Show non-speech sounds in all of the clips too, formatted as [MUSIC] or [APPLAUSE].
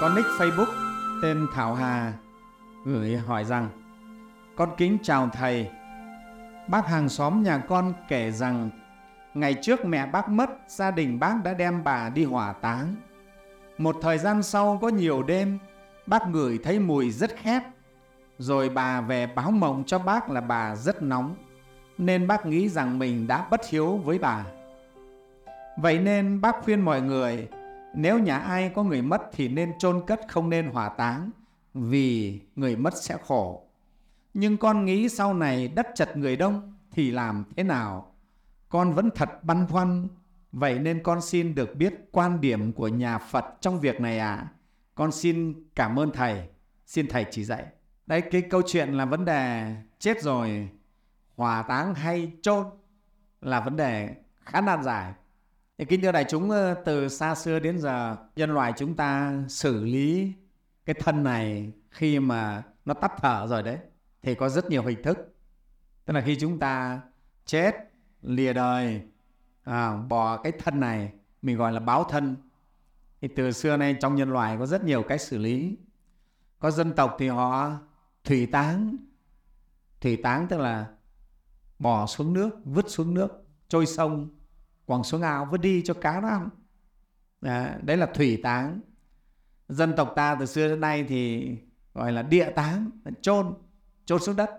Con nick Facebook tên Thảo Hà gửi hỏi rằng Con kính chào thầy. Bác hàng xóm nhà con kể rằng ngày trước mẹ bác mất, gia đình bác đã đem bà đi hỏa táng. Một thời gian sau có nhiều đêm, bác ngửi thấy mùi rất khét. Rồi bà về báo mộng cho bác là bà rất nóng, nên bác nghĩ rằng mình đã bất hiếu với bà. Vậy nên bác khuyên mọi người nếu nhà ai có người mất thì nên chôn cất không nên hỏa táng, vì người mất sẽ khổ. Nhưng con nghĩ sau này đất chật người đông thì làm thế nào? Con vẫn thật băn khoăn. Vậy nên con xin được biết quan điểm của nhà Phật trong việc này à? Con xin cảm ơn thầy. Xin thầy chỉ dạy. Đấy, cái câu chuyện là vấn đề chết rồi, hỏa táng hay chôn là vấn đề khá nan giải. Thì kính thưa đại chúng ờ, từ xa xưa đến giờ nhân loại chúng ta xử lý cái thân này khi mà nó tắt thở rồi đấy thì có rất nhiều hình thức. Tức là khi chúng ta chết lìa đời à, bỏ cái thân này mình gọi là báo thân. Thì từ xưa nay trong nhân loại có rất nhiều cách xử lý. Có dân tộc thì họ thủy táng. Thủy táng tức là bỏ xuống nước vứt xuống nước trôi sông quẳng xuống ao vứt đi cho cá nó ăn. À, đấy là thủy táng. Dân tộc ta từ xưa đến nay thì gọi là địa táng chôn chôn xuống đất.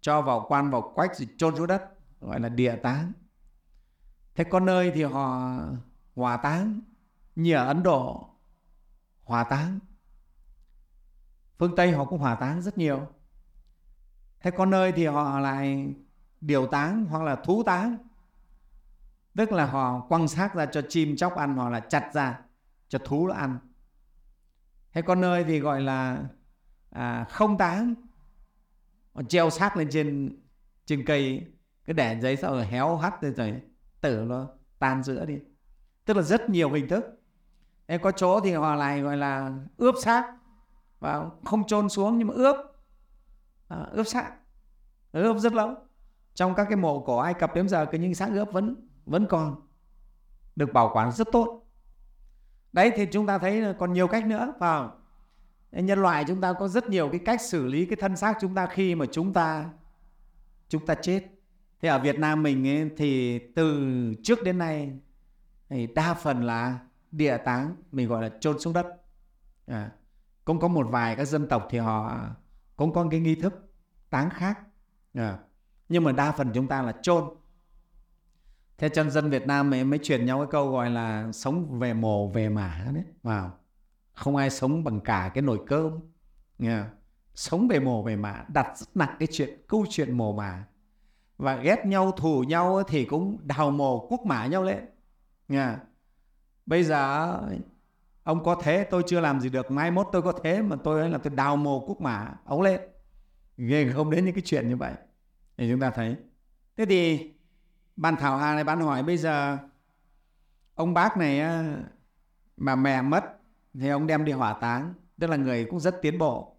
Cho vào quan vào quách rồi chôn xuống đất gọi là địa táng. Thế có nơi thì họ hòa táng như ở ấn độ hòa táng. Phương tây họ cũng hòa táng rất nhiều. Thế có nơi thì họ lại điều táng hoặc là thú táng tức là họ quăng xác ra cho chim chóc ăn hoặc là chặt ra cho thú nó ăn. Hay có nơi thì gọi là à, không táng họ treo xác lên trên trên cây cái để giấy sau rồi héo hắt rồi, rồi tử nó tan giữa đi. Tức là rất nhiều hình thức. Hay có chỗ thì họ lại gọi là ướp xác và không chôn xuống nhưng mà ướp. À, ướp xác. Ướp rất lâu. Trong các cái mộ cổ Ai Cập đến giờ cái những xác ướp vẫn vẫn còn được bảo quản rất tốt. Đấy thì chúng ta thấy còn nhiều cách nữa vào nhân loại chúng ta có rất nhiều cái cách xử lý cái thân xác chúng ta khi mà chúng ta chúng ta chết. Thế ở Việt Nam mình ấy, thì từ trước đến nay thì đa phần là địa táng mình gọi là chôn xuống đất. À, cũng có một vài các dân tộc thì họ cũng có cái nghi thức táng khác. À, nhưng mà đa phần chúng ta là chôn thế chân dân Việt Nam mới mới truyền nhau cái câu gọi là sống về mồ, về mả đấy. Vào. Không ai sống bằng cả cái nồi cơm. Nghe sống về mồ, về mả, đặt rất nặng cái chuyện, câu chuyện mồ, mả. Và ghét nhau, thù nhau thì cũng đào mồ quốc mả nhau lên. Nghe bây giờ ông có thế, tôi chưa làm gì được. Mai mốt tôi có thế mà tôi là tôi đào mồ quốc mả, ông lên. Ghê không đến những cái chuyện như vậy. Thì chúng ta thấy. Thế thì ban thảo hà này bạn hỏi bây giờ ông bác này ờ, mà mẹ mất thì ông đem đi hỏa táng tức là người cũng rất tiến bộ.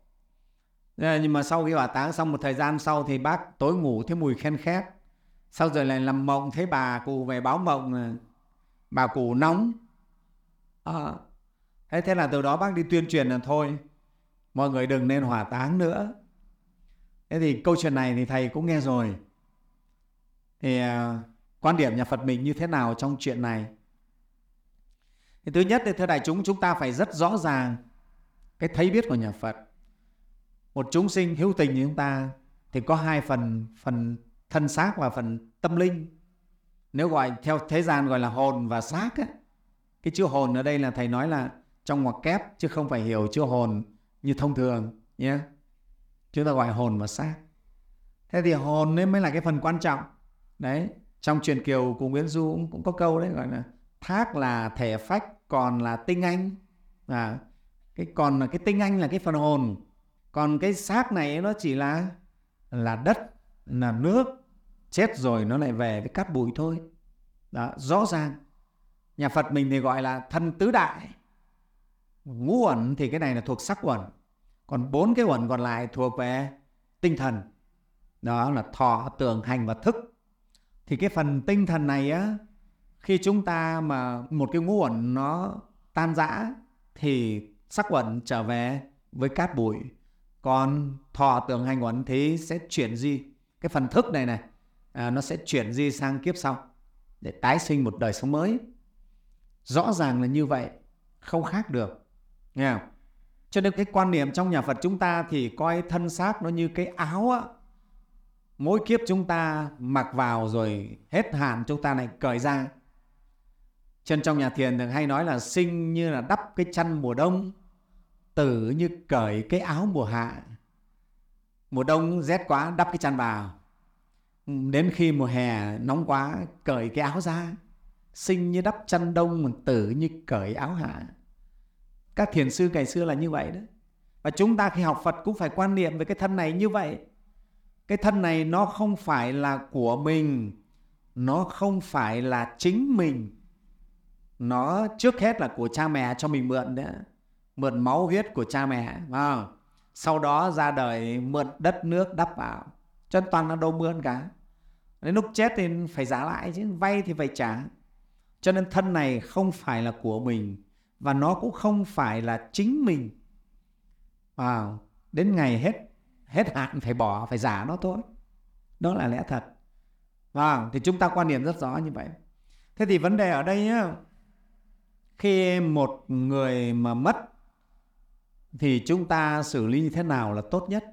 Ờ, nhưng mà sau khi hỏa táng xong một thời gian sau thì bác tối ngủ thấy mùi khen khét. Sau rồi lại làm mộng thấy bà cụ về báo mộng ờ, bà cụ nóng. À, thế thế là từ đó bác đi tuyên truyền là thôi mọi người đừng nên hỏa táng nữa. Thế thì câu chuyện này thì thầy cũng nghe rồi thì à, quan điểm nhà Phật mình như thế nào trong chuyện này? Thì thứ nhất thì thưa đại chúng chúng ta phải rất rõ ràng cái thấy biết của nhà Phật. Một chúng sinh hữu tình như chúng ta thì có hai phần phần thân xác và phần tâm linh. Nếu gọi theo thế gian gọi là hồn và xác ấy, cái chữ hồn ở đây là thầy nói là trong ngoặc kép chứ không phải hiểu chữ hồn như thông thường nhé. Chúng ta gọi hồn và xác. Thế thì hồn ấy mới là cái phần quan trọng đấy trong truyền kiều của Nguyễn Du cũng, cũng có câu đấy gọi là thác là thể phách còn là tinh anh. À, cái còn là cái tinh anh là cái phần hồn. Còn cái xác này nó chỉ là là đất là nước chết rồi nó lại về với cát bụi thôi. Đó rõ ràng. Nhà Phật mình thì gọi là thân tứ đại. Ngũ uẩn thì cái này là thuộc sắc uẩn. Còn bốn cái uẩn còn lại thuộc về tinh thần. Đó là thọ tưởng hành và thức thì cái phần tinh thần này á khi chúng ta mà một cái ngũ uẩn nó tan rã thì sắc uẩn trở về với cát bụi. Còn thọ tưởng hành uẩn thì sẽ chuyển di. Cái phần thức này này à, nó sẽ chuyển di sang kiếp sau để tái sinh một đời sống mới. Rõ ràng là như vậy không khác được. Nghe không? Cho nên cái quan niệm trong nhà Phật chúng ta thì coi thân xác nó như cái áo á mỗi kiếp chúng ta mặc vào rồi hết hạn chúng ta lại cởi ra. Chân trong nhà thiền thường hay nói là sinh như là đắp cái chăn mùa đông, tử như cởi cái áo mùa hạ. Mùa đông rét quá đắp cái chăn vào. Đến khi mùa hè nóng quá cởi cái áo ra, sinh như đắp chăn đông mà tử như cởi áo hạ. Các thiền sư ngày xưa là như vậy đó. Và chúng ta khi học phật cũng phải quan niệm về cái thân này như vậy cái thân này nó không phải là của mình nó không phải là chính mình. Nó trước hết là của cha mẹ cho mình mượn đấy mượn máu huyết của cha mẹ à, sau đó ra đời mượn đất nước đắp vào. Cho toàn là đâu mượn cả. Đến lúc chết thì phải trả lại chứ vay thì phải trả. Cho nên thân này không phải là của mình và nó cũng không phải là chính mình. Vào đến ngày hết hết hạn phải bỏ phải giả nó thôi. Đó là lẽ thật. Và thì chúng ta quan niệm rất rõ như vậy. Thế thì vấn đề ở đây nhá, khi một người mà mất thì chúng ta xử lý như thế nào là tốt nhất?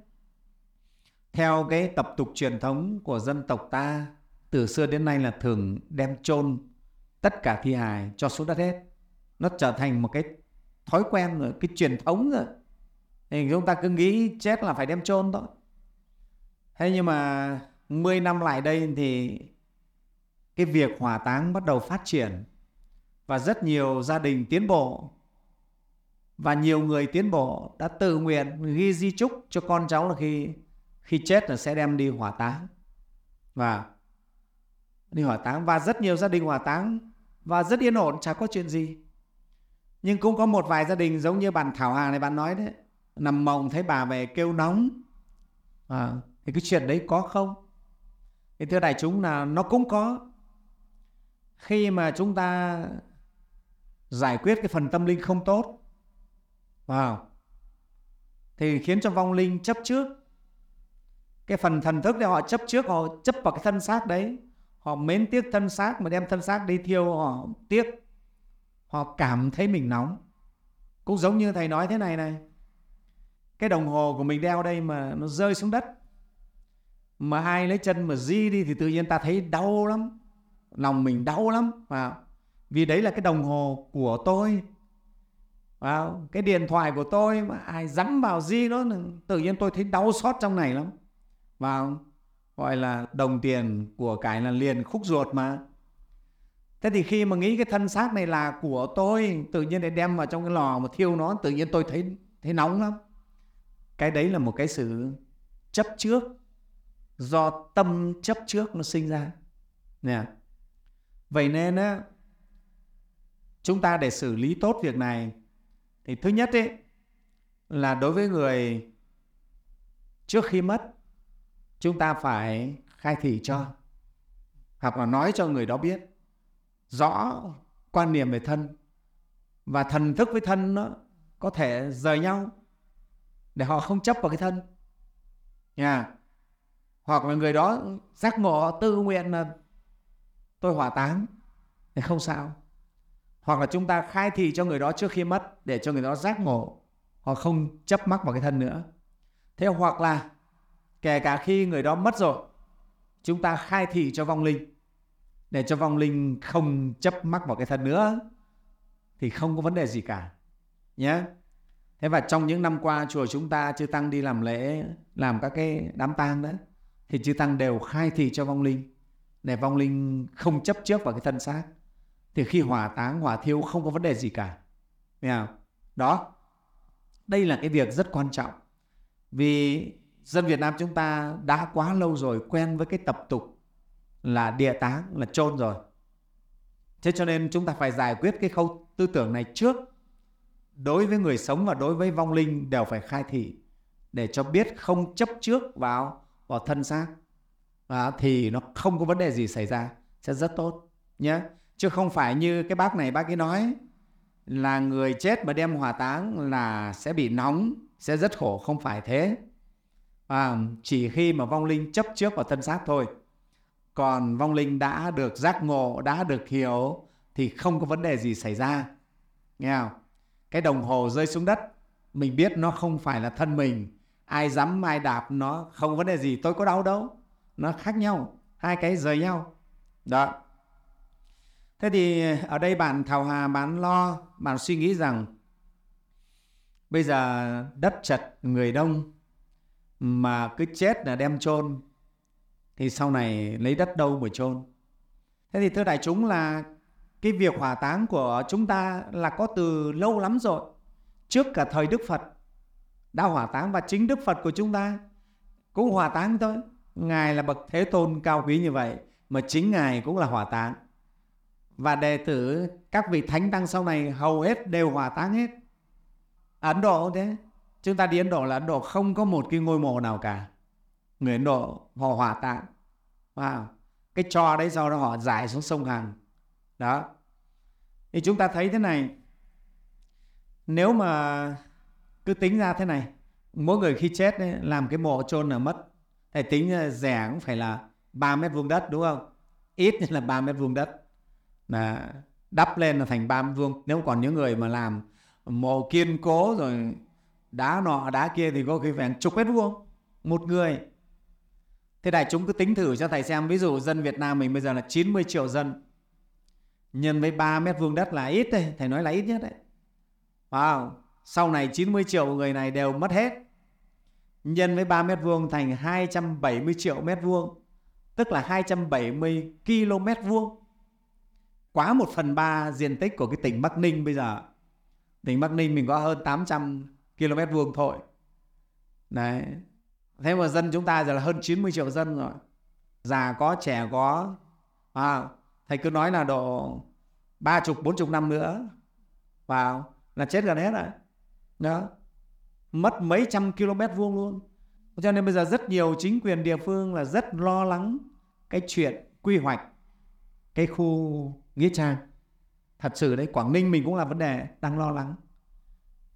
Theo cái tập tục truyền thống của dân tộc ta từ xưa đến nay là thường đem chôn tất cả thi hài cho xuống đất hết. Nó trở thành một cái thói quen rồi cái truyền thống rồi thì chúng ta cứ nghĩ chết là phải đem chôn thôi. Thế nhưng mà 10 năm lại đây thì cái việc hỏa táng bắt đầu phát triển và rất nhiều gia đình tiến bộ và nhiều người tiến bộ đã tự nguyện ghi di chúc cho con cháu là khi khi chết là sẽ đem đi hỏa táng và đi hỏa táng. Và rất nhiều gia đình hỏa táng và rất yên ổn, chả có chuyện gì. Nhưng cũng có một vài gia đình giống như bạn Thảo Hà này bạn nói đấy nằm mộng thấy bà về kêu nóng. À, thì cái chuyện đấy có không? Thì thưa đại chúng là nó cũng có. Khi mà chúng ta giải quyết cái phần tâm linh không tốt vào wow, thì khiến cho vong linh chấp trước. Cái phần thần thức để họ chấp trước họ chấp vào cái thân xác đấy. Họ mến tiếc thân xác mà đem thân xác đi thiêu họ tiếc. Họ cảm thấy mình nóng. Cũng giống như thầy nói thế này này cái đồng hồ của mình đeo đây mà nó rơi xuống đất, mà ai lấy chân mà di đi thì tự nhiên ta thấy đau lắm, lòng mình đau lắm. Và vì đấy là cái đồng hồ của tôi. Vào, cái điện thoại của tôi mà ai dám vào di nó tự nhiên tôi thấy đau xót trong này lắm. Vào, gọi là đồng tiền của cái là liền khúc ruột mà. Thế thì khi mà nghĩ cái thân xác này là của tôi, tự nhiên để đem vào trong cái lò mà thiêu nó, tự nhiên tôi thấy thấy nóng lắm cái đấy là một cái sự chấp trước. Do tâm chấp trước nó sinh ra. Nè. Vậy nên á, chúng ta để xử lý tốt việc này thì thứ nhất ấy, là đối với người trước khi mất, chúng ta phải khai thị cho, hoặc là nói cho người đó biết rõ quan niệm về thân. Và thần thức với thân nó có thể rời nhau để họ không chấp vào cái thân. Nha. Hoặc là người đó giác ngộ, tư nguyện là, tôi hỏa táng, thì không sao. Hoặc là chúng ta khai thị cho người đó trước khi mất, để cho người đó giác ngộ, họ không chấp mắc vào cái thân nữa. Thế hoặc là kể cả khi người đó mất rồi, chúng ta khai thị cho vong linh, để cho vong linh không chấp mắc vào cái thân nữa, thì không có vấn đề gì cả. Nhé thế và trong những năm qua, chùa chúng ta chư tăng đi làm lễ, làm các cái đám tang đó, thì chư tăng đều khai thị cho vong linh. Để vong linh không chấp trước vào cái thân xác, thì khi hỏa táng, hỏa thiêu không có vấn đề gì cả. Nghe không? đó. Đây là cái việc rất quan trọng. Vì dân Việt Nam chúng ta đã quá lâu rồi quen với cái tập tục là địa táng, là chôn rồi. Thế cho nên chúng ta phải giải quyết cái khâu tư tưởng này trước đối với người sống và đối với vong linh đều phải khai thị để cho biết không chấp trước vào vào thân xác. À, thì nó không có vấn đề gì xảy ra sẽ rất tốt nhé chứ không phải như cái bác này bác ấy nói là người chết mà đem hỏa táng là sẽ bị nóng sẽ rất khổ. Không phải thế. À, chỉ khi mà vong linh chấp trước vào thân xác thôi. Còn vong linh đã được giác ngộ đã được hiểu thì không có vấn đề gì xảy ra. Nghe không? Cái đồng hồ rơi xuống đất. Mình biết nó không phải là thân mình. Ai dám, ai đạp nó, không vấn đề gì. Tôi có đau đâu. Nó khác nhau. Hai cái rời nhau. Đó. Thế thì ở đây bạn thảo hà, bạn lo, bạn suy nghĩ rằng bây giờ đất chật, người đông mà cứ chết là đem chôn, thì sau này lấy đất đâu mà chôn? Thế thì thưa đại chúng là cái việc hỏa táng của chúng ta là có từ lâu lắm rồi. Trước cả thời đức phật đã hỏa táng và chính đức phật của chúng ta cũng hỏa táng thôi. Ngài là bậc thế tôn cao quý như vậy mà chính ngài cũng là hỏa táng. Và đệ tử, các vị thánh tăng sau này hầu hết đều hỏa táng hết. Ấn độ thế. Chúng ta đi ấn độ là ấn độ không có một cái ngôi mộ nào cả. Người ấn độ họ hỏa táng. Wow. cái cho đấy sau đó họ giải xuống sông hằng đó. Thì chúng ta thấy thế này. Nếu mà cứ tính ra thế này mỗi người khi chết ấy, làm cái mộ chôn là mất. Thì tính rẻ cũng phải là 3 mét vuông đất đúng không? Ít nhất là 3 mét vuông đất. Là đắp lên là thành 3 mét vuông. Nếu còn những người mà làm mộ kiên cố rồi đá nọ đá kia thì có khi phải chục mét vuông một người. Thế đại chúng cứ tính thử cho thầy xem. Ví dụ dân Việt Nam mình bây giờ là 90 triệu dân nhân với 3 mét vuông đất là ít đây thầy nói là ít nhất đấy. Wow sau này 90 triệu người này đều mất hết. Nhân với 3 mét vuông thành 270 triệu mét vuông tức là 270 km vuông. Quá 1 phần 3 diện tích của cái tỉnh Bắc Ninh bây giờ. Tỉnh Bắc Ninh mình có hơn 800 km vuông thôi. Đấy thế mà dân chúng ta giờ là hơn 90 triệu dân rồi. Già có trẻ có. À, thầy cứ nói là độ ba chục, bốn chục năm nữa. Vào là chết gần hết rồi. Đó. Mất mấy trăm km vuông luôn. Cho nên bây giờ rất nhiều chính quyền địa phương là rất lo lắng cái chuyện quy hoạch cái khu nghĩa trang. Thật sự đấy, quảng ninh mình cũng là vấn đề đang lo lắng.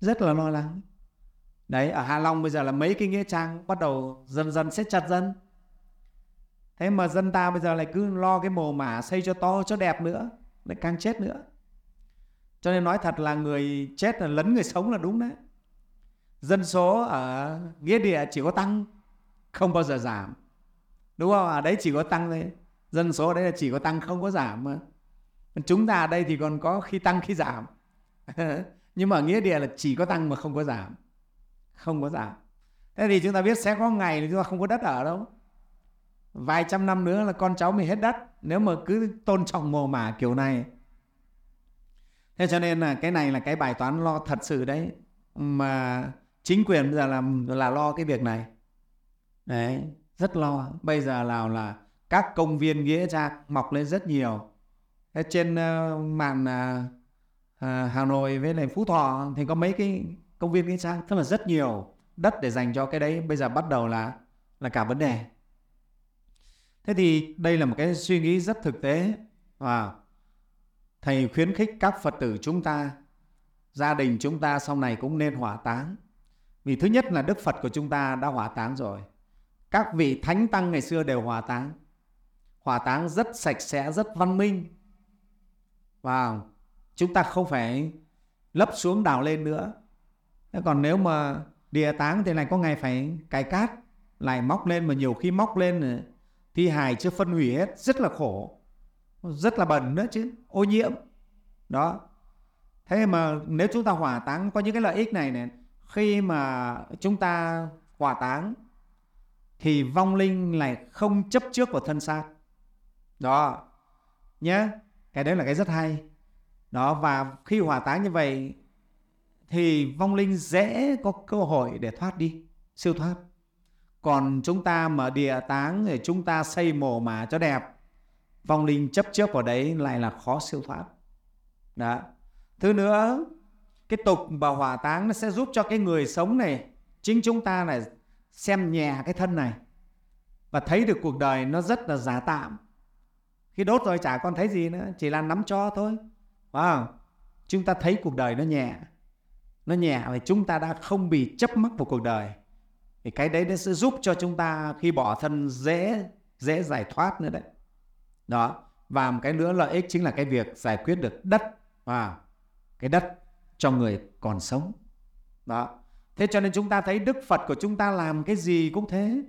Rất là lo lắng. Đấy, ở hạ long bây giờ là mấy cái nghĩa trang bắt đầu dần dần xếp chặt dân thế mà dân ta bây giờ lại cứ lo cái mồ mả xây cho to, cho đẹp nữa, lại càng chết nữa. Cho nên nói thật là người chết là lấn người sống là đúng đấy. Dân số ở nghĩa địa chỉ có tăng, không bao giờ giảm. Đúng không? Ở đấy chỉ có tăng thôi. Dân số ở đấy là chỉ có tăng, không có giảm mà. Chúng ta ở đây thì còn có khi tăng, khi giảm. [LAUGHS] Nhưng mà nghĩa địa là chỉ có tăng mà không có giảm. Không có giảm. Thế thì chúng ta biết sẽ có ngày thì chúng ta không có đất ở đâu vài trăm năm nữa là con cháu mình hết đất. Nếu mà cứ tôn trọng mồ mả kiểu này. Thế cho nên là cái này là cái bài toán lo thật sự đấy. Mà chính quyền bây giờ là là lo cái việc này. Đấy rất lo. Bây giờ là là các công viên nghĩa trang mọc lên rất nhiều. Thế trên uh, màn uh, uh, Hà Nội với lại Phú Thọ thì có mấy cái công viên nghĩa trang tức là rất nhiều đất để dành cho cái đấy. Bây giờ bắt đầu là là cả vấn đề thế thì đây là một cái suy nghĩ rất thực tế. Và thầy khuyến khích các phật tử chúng ta, gia đình chúng ta sau này cũng nên hỏa táng. Vì thứ nhất là đức phật của chúng ta đã hỏa táng rồi. Các vị thánh tăng ngày xưa đều hỏa táng. Hỏa táng rất sạch sẽ, rất văn minh. Và chúng ta không phải lấp xuống đào lên nữa. Còn nếu mà địa táng thì lại có ngày phải cài cát, lại móc lên, mà nhiều khi móc lên thi hài chưa phân hủy hết, rất là khổ, rất là bẩn nữa chứ, ô nhiễm. Đó. Thế mà nếu chúng ta hỏa táng có những cái lợi ích này này, khi mà chúng ta hỏa táng thì vong linh lại không chấp trước vào thân xác. Đó. Nhé cái đấy là cái rất hay. Đó, và khi hỏa táng như vậy thì vong linh dễ có cơ hội để thoát đi, siêu thoát còn chúng ta mà địa táng thì chúng ta xây mồ mả cho đẹp. Vong linh chấp trước vào đấy lại là khó siêu thoát. Đó. Thứ nữa, cái tục và hỏa táng nó sẽ giúp cho cái người sống này, chính chúng ta này xem nhẹ cái thân này và thấy được cuộc đời nó rất là giả tạm. Khi đốt rồi chả còn thấy gì nữa, chỉ là nắm cho thôi. Wow. chúng ta thấy cuộc đời nó nhẹ. Nó nhẹ và chúng ta đã không bị chấp mắc vào cuộc đời thì cái đấy nó sẽ giúp cho chúng ta khi bỏ thân dễ dễ giải thoát nữa đấy. Đó, và một cái nữa lợi ích chính là cái việc giải quyết được đất và cái đất cho người còn sống. Đó, thế cho nên chúng ta thấy đức phật của chúng ta làm cái gì cũng thế.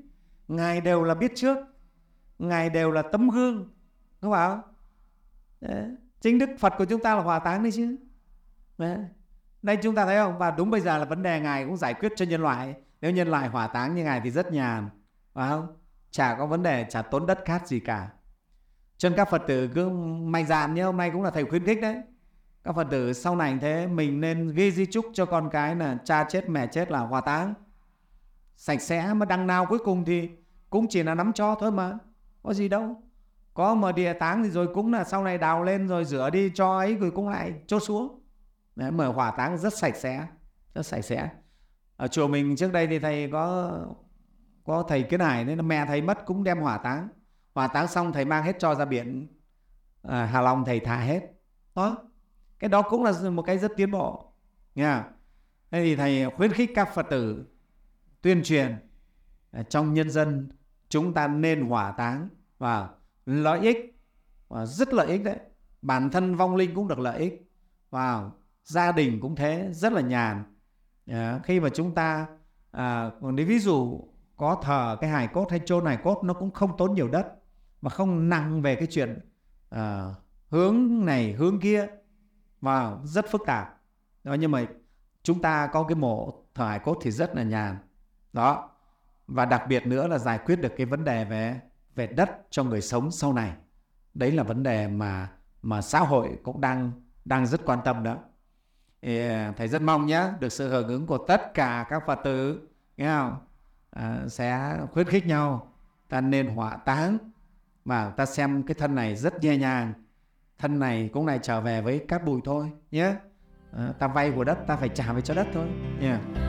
Ngài đều là biết trước, ngài đều là tấm gương, đúng không đấy. chính đức phật của chúng ta là hòa táng đấy chứ. Đấy. đây chúng ta thấy không? Và đúng bây giờ là vấn đề ngài cũng giải quyết cho nhân loại nếu nhân loại hỏa táng như ngài thì rất nhàn phải không? Chả có vấn đề chả tốn đất cát gì cả. Cho nên các phật tử cứ mạnh dạn nhé hôm nay cũng là thầy khuyến khích đấy. Các phật tử sau này thế mình nên ghi di chúc cho con cái là cha chết mẹ chết là hỏa táng. Sạch sẽ mà đằng nào cuối cùng thì cũng chỉ là nắm cho thôi mà. Có gì đâu. Có mà địa táng thì rồi cũng là sau này đào lên rồi rửa đi cho ấy rồi cũng lại chốt xuống. Đấy, mở hỏa táng rất sạch sẽ rất sạch sẽ ở chùa mình trước đây thì thầy có có thầy kiến hải nên là mẹ thầy mất cũng đem hỏa táng. Hỏa táng xong thầy mang hết cho ra biển. À, Hà Long thầy thả hết. Đó cái đó cũng là một cái rất tiến bộ nha thế thì thầy khuyến khích các phật tử tuyên truyền à, trong nhân dân chúng ta nên hỏa táng và lợi ích và rất lợi ích đấy. Bản thân vong linh cũng được lợi ích. Và gia đình cũng thế rất là nhàn à, khi mà chúng ta à, còn ví dụ có thờ cái hài cốt hay chôn hài cốt nó cũng không tốn nhiều đất mà không nặng về cái chuyện à, hướng này hướng kia và rất phức tạp. Đó nhưng mà chúng ta có cái mộ thờ hài cốt thì rất là nhàn. Đó và đặc biệt nữa là giải quyết được cái vấn đề về về đất cho người sống sau này. Đấy là vấn đề mà mà xã hội cũng đang đang rất quan tâm đó yeah, thầy rất mong nhé được sự hưởng ứng của tất cả các phật tử nghe không? À, sẽ khuyến khích nhau ta nên hỏa táng mà ta xem cái thân này rất nhẹ nhàng. Thân này cũng lại trở về với cát bụi thôi nhé à, ta vay của đất ta phải trả về cho đất thôi nha yeah.